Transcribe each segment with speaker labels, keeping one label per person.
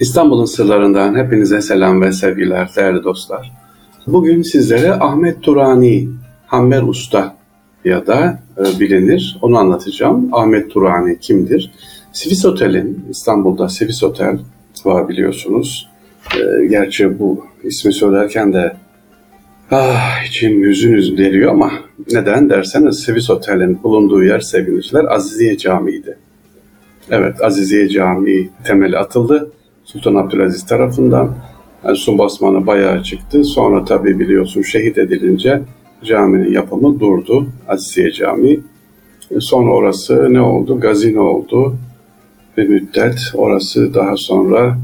Speaker 1: İstanbul'un sırlarından hepinize selam ve sevgiler değerli dostlar. Bugün sizlere Ahmet Turani, Hammer Usta ya da e, bilinir onu anlatacağım. Ahmet Turani kimdir? Swiss Otel'in İstanbul'da Swiss Otel var biliyorsunuz. E, gerçi bu ismi söylerken de ah içim yüzünüz deriyor ama neden derseniz Swiss Otel'in bulunduğu yer sevgiliciler Aziziye Camii'ydi. Evet Aziziye Camii temeli atıldı Sultan Abdülaziz tarafından. Yani su basmanı bayağı çıktı. Sonra tabi biliyorsun şehit edilince caminin yapımı durdu. Aziziye Camii. E, sonra orası ne oldu? Gazino oldu. Bir müddet orası daha sonra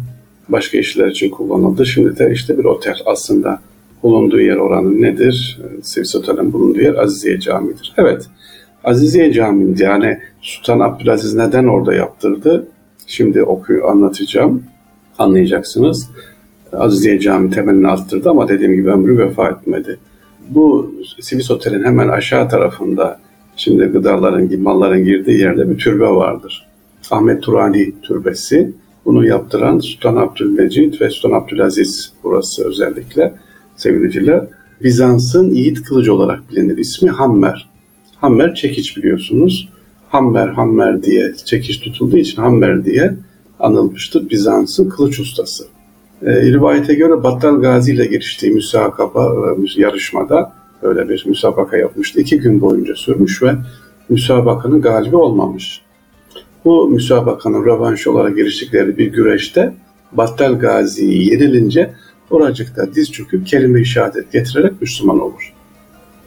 Speaker 1: başka işler için kullanıldı. Şimdi de işte bir otel aslında bulunduğu yer oranın nedir? E, Sivs Otel'in bulunduğu yer Aziziye Camii'dir. Evet, Aziziye Camii'ndi. Yani Sultan Abdülaziz neden orada yaptırdı? Şimdi okuyu anlatacağım anlayacaksınız. Aziziye Cami temelini attırdı ama dediğim gibi ömrü vefa etmedi. Bu Sivis Otel'in hemen aşağı tarafında şimdi gıdaların, malların girdiği yerde bir türbe vardır. Ahmet Turani Türbesi. Bunu yaptıran Sultan Abdülmecid ve Sultan Abdülaziz burası özellikle sevgiliciler. Bizans'ın Yiğit Kılıcı olarak bilinir. İsmi Hammer. Hammer çekiç biliyorsunuz. Hammer, Hammer diye çekiç tutulduğu için Hammer diye anılmıştır. Bizans'ın kılıç ustası. E, rivayete göre Battal Gazi ile giriştiği müsabaka, e, yarışmada öyle bir müsabaka yapmıştı. İki gün boyunca sürmüş ve müsabakanın galibi olmamış. Bu müsabakanın rövanşı olarak giriştikleri bir güreşte Battal Gazi'yi yenilince oracıkta diz çöküp kelime-i şehadet getirerek Müslüman olur.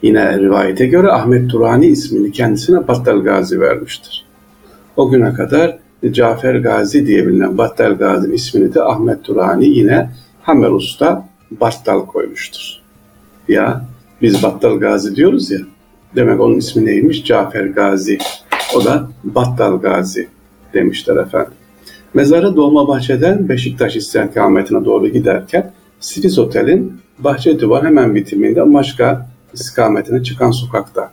Speaker 1: Yine rivayete göre Ahmet Turani ismini kendisine Battal Gazi vermiştir. O güne kadar Cafer Gazi diye bilinen Battal Gazi'nin ismini de Ahmet Turani yine Hamer Usta Battal koymuştur. Ya biz Battal Gazi diyoruz ya. Demek onun ismi neymiş? Cafer Gazi. O da Battal Gazi demişler efendim. Mezarı Dolmabahçe'den Beşiktaş istikametine doğru giderken Sivis Otel'in bahçe duvar hemen bitiminde Maşka istikametine çıkan sokakta.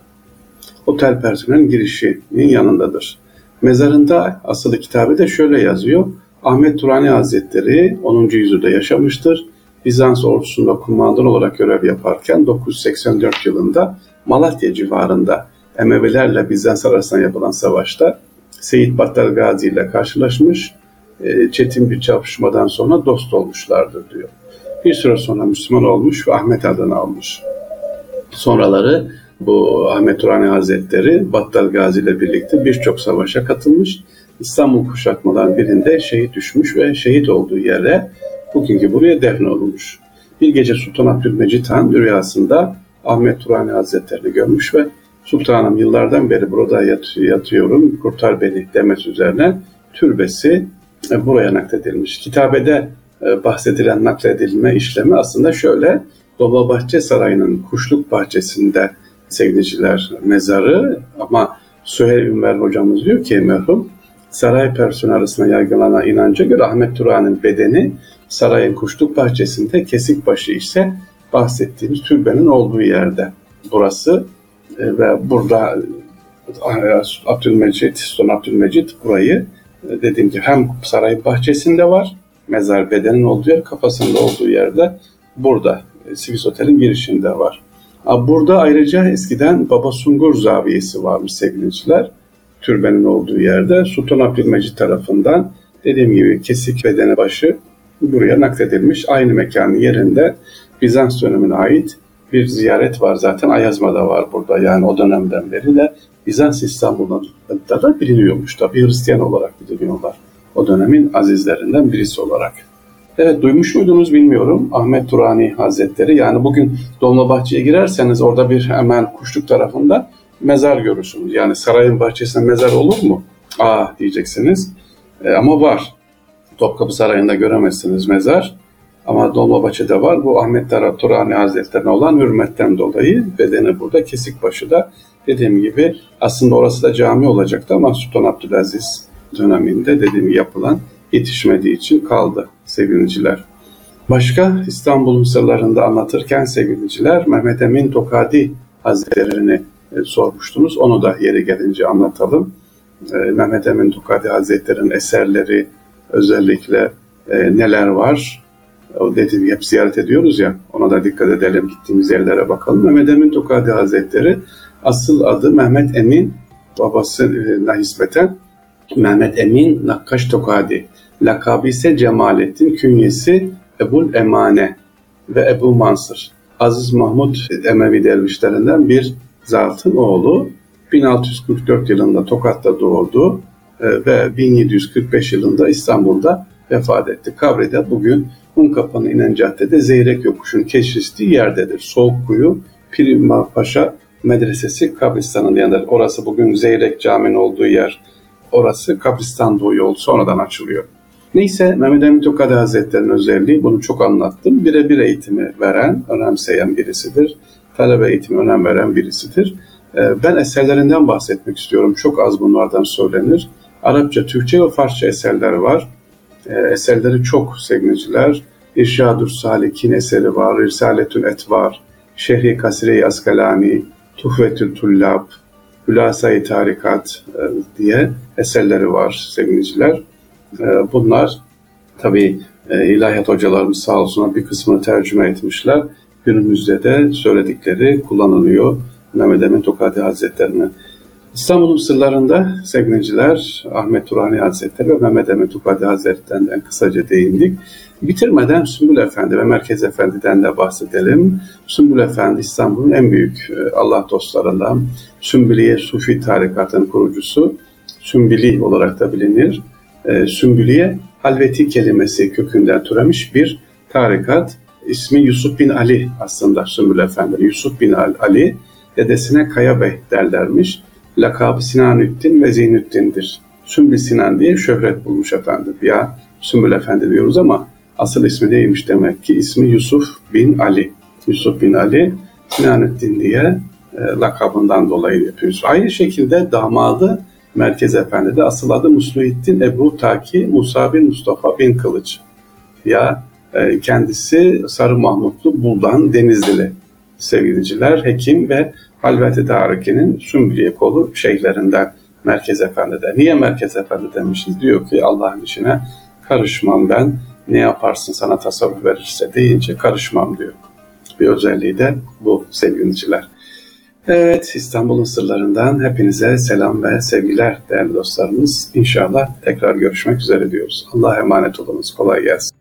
Speaker 1: Otel personelin girişinin yanındadır. Mezarında asılı kitabı da şöyle yazıyor. Ahmet Turani Hazretleri 10. yüzyılda yaşamıştır. Bizans ordusunda kumandan olarak görev yaparken 984 yılında Malatya civarında Emevilerle Bizans arasında yapılan savaşta Seyit Battal Gazi ile karşılaşmış, e, çetin bir çarpışmadan sonra dost olmuşlardır diyor. Bir süre sonra Müslüman olmuş ve Ahmet adını almış. Sonraları bu Ahmet Turani Hazretleri Battal Gazi ile birlikte birçok savaşa katılmış. İstanbul kuşatmalarının birinde şehit düşmüş ve şehit olduğu yere bugünkü buraya defnolunmuş. Bir gece Sultan Abdülmecit Han rüyasında Ahmet Turani Hazretlerini görmüş ve Sultanım yıllardan beri burada yat yatıyorum, kurtar beni demesi üzerine türbesi e, buraya nakledilmiş. Kitabede e, bahsedilen nakledilme işlemi aslında şöyle, Dolmabahçe Sarayı'nın kuşluk bahçesinde sevgiliciler mezarı ama Süheyl Ünver hocamız diyor ki merhum saray personeli arasında yargılanan inanca göre Ahmet Turan'ın bedeni sarayın kuşluk bahçesinde kesik başı ise bahsettiğimiz türbenin olduğu yerde. Burası e, ve burada e, Abdülmecit, Sultan Abdülmecit burayı e, dediğim gibi hem sarayın bahçesinde var, mezar bedenin olduğu yer, kafasında olduğu yerde burada Sivis Otel'in girişinde var. Burada ayrıca eskiden Baba Sungur Zaviyesi varmış sevgiliciler. Türbenin olduğu yerde Sultan Abdülmecit tarafından dediğim gibi kesik bedene başı buraya nakledilmiş. Aynı mekanın yerinde Bizans dönemine ait bir ziyaret var zaten Ayazma'da var burada. Yani o dönemden beri de Bizans İstanbul'da da biliniyormuş tabi Hristiyan olarak biliniyorlar. O dönemin azizlerinden birisi olarak. Evet duymuş muydunuz bilmiyorum. Ahmet Turani Hazretleri. Yani bugün Dolmabahçe'ye girerseniz orada bir hemen kuşluk tarafında mezar görürsünüz. Yani sarayın bahçesinde mezar olur mu? Aa diyeceksiniz. E, ama var. Topkapı Sarayı'nda göremezsiniz mezar. Ama Dolmabahçe'de var. Bu Ahmet Turani Hazretleri'ne olan hürmetten dolayı bedeni burada kesik başı da dediğim gibi aslında orası da cami olacaktı ama Sultan Abdülaziz döneminde dediğim gibi yapılan yetişmediği için kaldı sevgiliciler. Başka İstanbul'un sırlarında anlatırken sevgiliciler Mehmet Emin Tokadi Hazretleri'ni e, sormuştunuz. Onu da yeri gelince anlatalım. E, Mehmet Emin Tokadi Hazretleri'nin eserleri özellikle e, neler var. O dediğim hep ziyaret ediyoruz ya ona da dikkat edelim gittiğimiz yerlere bakalım. Mehmet Emin Tokadi Hazretleri asıl adı Mehmet Emin babasına hizmeten Mehmet Emin Nakkaş Tokadi. Lakabı ise Cemalettin, künyesi Ebul Emane ve Ebu Mansır. Aziz Mahmud Emevi dervişlerinden bir zatın oğlu 1644 yılında Tokat'ta doğdu e, ve 1745 yılında İstanbul'da vefat etti. Kabrede bugün Unkapanı inen caddede Zeyrek Yokuşu'nun keşfettiği yerdedir. Soğuk Kuyu Prima Paşa Medresesi kabristanın yanında. Orası bugün Zeyrek Camii'nin olduğu yer. Orası kabristan doğu yol sonradan açılıyor. Neyse Mehmet Emin Tokadi Hazretleri'nin özelliği bunu çok anlattım. Birebir eğitimi veren, önemseyen birisidir. Talebe eğitimi önem veren birisidir. Ee, ben eserlerinden bahsetmek istiyorum. Çok az bunlardan söylenir. Arapça, Türkçe ve Farsça eserleri var. Ee, eserleri çok sevgiliciler. İrşadur Salik'in eseri var, Risaletül Etvar, Şehri Kasire-i Askalani, Tuhvetül Tullab, Hülasa-i Tarikat e, diye eserleri var sevgiliciler. E, bunlar tabi e, ilahiyat hocalarımız sağ olsunlar bir kısmını tercüme etmişler. Günümüzde de söyledikleri kullanılıyor Mehmet Emin Tokadi Hazretlerine. İstanbul'un sırlarında sevgiliciler Ahmet Turani Hazretleri ve Mehmet Emin Tokadi Hazretlerinden kısaca değindik. Bitirmeden Sümbül Efendi ve Merkez Efendi'den de bahsedelim. Sümbül Efendi İstanbul'un en büyük e, Allah dostlarından, Sümbüliye Sufi tarikatının kurucusu, Sümbüli olarak da bilinir. E, Sümbüliye halveti kelimesi kökünden türemiş bir tarikat. İsmi Yusuf bin Ali aslında Sümbül Efendi. Yusuf bin Ali dedesine Kaya Bey derlermiş. Lakabı Sinanüddin ve Zeynüddin'dir. Sümbül Sinan diye şöhret bulmuş efendim. Ya Sümbül Efendi diyoruz ama asıl ismi neymiş demek ki? ismi Yusuf bin Ali. Yusuf bin Ali Sinanüddin diye e, lakabından dolayı yapıyoruz. Aynı şekilde damadı Merkez Efendi de asıl adı Musluhiddin Ebu Taki Musa bin Mustafa bin Kılıç. Ya e, kendisi Sarı Mahmutlu Buldan Denizlili sevgiliciler, hekim ve Halvet-i Tariki'nin Sümbüliye kolu şeyhlerinden Merkez Efendi'de. Niye Merkez Efendi demişiz? Diyor ki Allah'ın işine karışmam ben. Ne yaparsın sana tasarruf verirse deyince karışmam diyor. Bir özelliği de bu sevgiliciler. Evet İstanbul'un sırlarından hepinize selam ve sevgiler değerli dostlarımız. İnşallah tekrar görüşmek üzere diyoruz. Allah'a emanet olunuz. Kolay gelsin.